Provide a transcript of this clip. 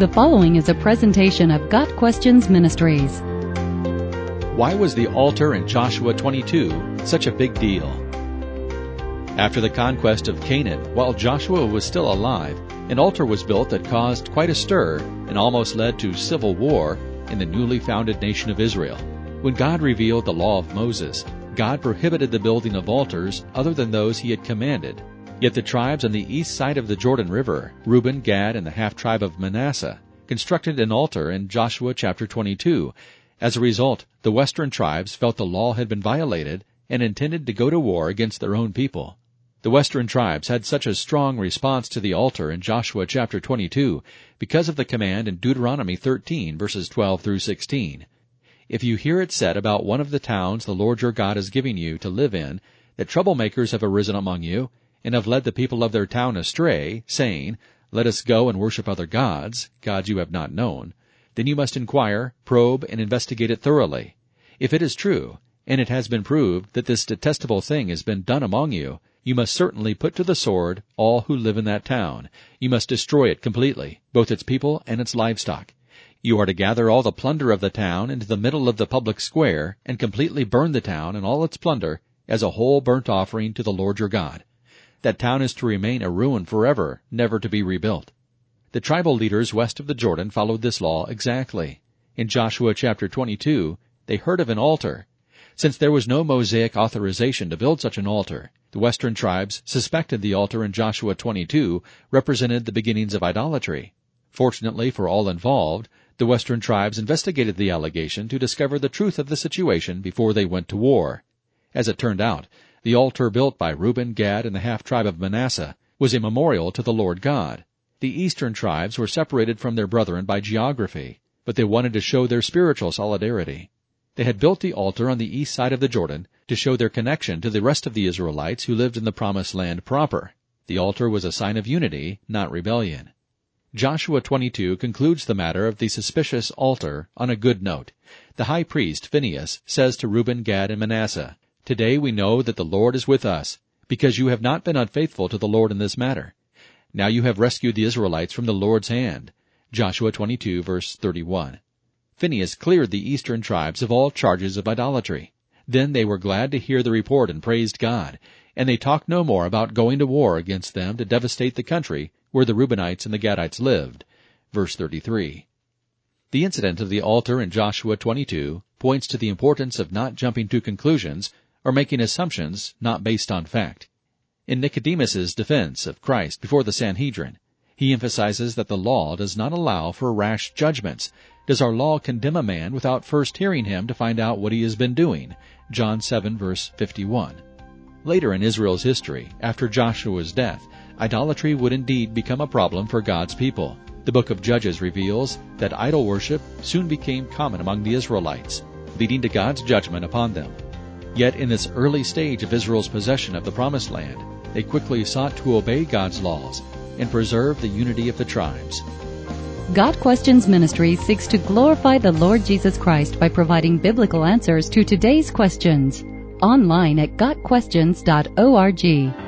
The following is a presentation of Got Questions Ministries. Why was the altar in Joshua 22 such a big deal? After the conquest of Canaan, while Joshua was still alive, an altar was built that caused quite a stir and almost led to civil war in the newly founded nation of Israel. When God revealed the law of Moses, God prohibited the building of altars other than those he had commanded. Yet the tribes on the east side of the Jordan River, Reuben, Gad, and the half tribe of Manasseh, constructed an altar in Joshua chapter 22. As a result, the western tribes felt the law had been violated and intended to go to war against their own people. The western tribes had such a strong response to the altar in Joshua chapter 22 because of the command in Deuteronomy 13 verses 12 through 16. If you hear it said about one of the towns the Lord your God is giving you to live in, that troublemakers have arisen among you, and have led the people of their town astray, saying, Let us go and worship other gods, gods you have not known, then you must inquire, probe, and investigate it thoroughly. If it is true, and it has been proved that this detestable thing has been done among you, you must certainly put to the sword all who live in that town. You must destroy it completely, both its people and its livestock. You are to gather all the plunder of the town into the middle of the public square, and completely burn the town and all its plunder as a whole burnt offering to the Lord your God. That town is to remain a ruin forever, never to be rebuilt. The tribal leaders west of the Jordan followed this law exactly. In Joshua chapter 22, they heard of an altar. Since there was no Mosaic authorization to build such an altar, the western tribes suspected the altar in Joshua 22 represented the beginnings of idolatry. Fortunately for all involved, the western tribes investigated the allegation to discover the truth of the situation before they went to war. As it turned out, the altar built by Reuben, Gad, and the half tribe of Manasseh was a memorial to the Lord God. The eastern tribes were separated from their brethren by geography, but they wanted to show their spiritual solidarity. They had built the altar on the east side of the Jordan to show their connection to the rest of the Israelites who lived in the promised land proper. The altar was a sign of unity, not rebellion. Joshua 22 concludes the matter of the suspicious altar on a good note. The high priest, Phinehas, says to Reuben, Gad, and Manasseh, Today we know that the Lord is with us, because you have not been unfaithful to the Lord in this matter. Now you have rescued the Israelites from the Lord's hand. Joshua 22 verse 31. Phinehas cleared the eastern tribes of all charges of idolatry. Then they were glad to hear the report and praised God, and they talked no more about going to war against them to devastate the country where the Reubenites and the Gadites lived. Verse 33. The incident of the altar in Joshua 22 points to the importance of not jumping to conclusions or making assumptions not based on fact. In Nicodemus's defense of Christ before the Sanhedrin, he emphasizes that the law does not allow for rash judgments. Does our law condemn a man without first hearing him to find out what he has been doing? John 7 verse 51. Later in Israel's history, after Joshua's death, idolatry would indeed become a problem for God's people. The book of Judges reveals that idol worship soon became common among the Israelites, leading to God's judgment upon them. Yet in this early stage of Israel's possession of the Promised Land, they quickly sought to obey God's laws and preserve the unity of the tribes. Got Questions Ministry seeks to glorify the Lord Jesus Christ by providing biblical answers to today's questions. Online at GotQuestions.org.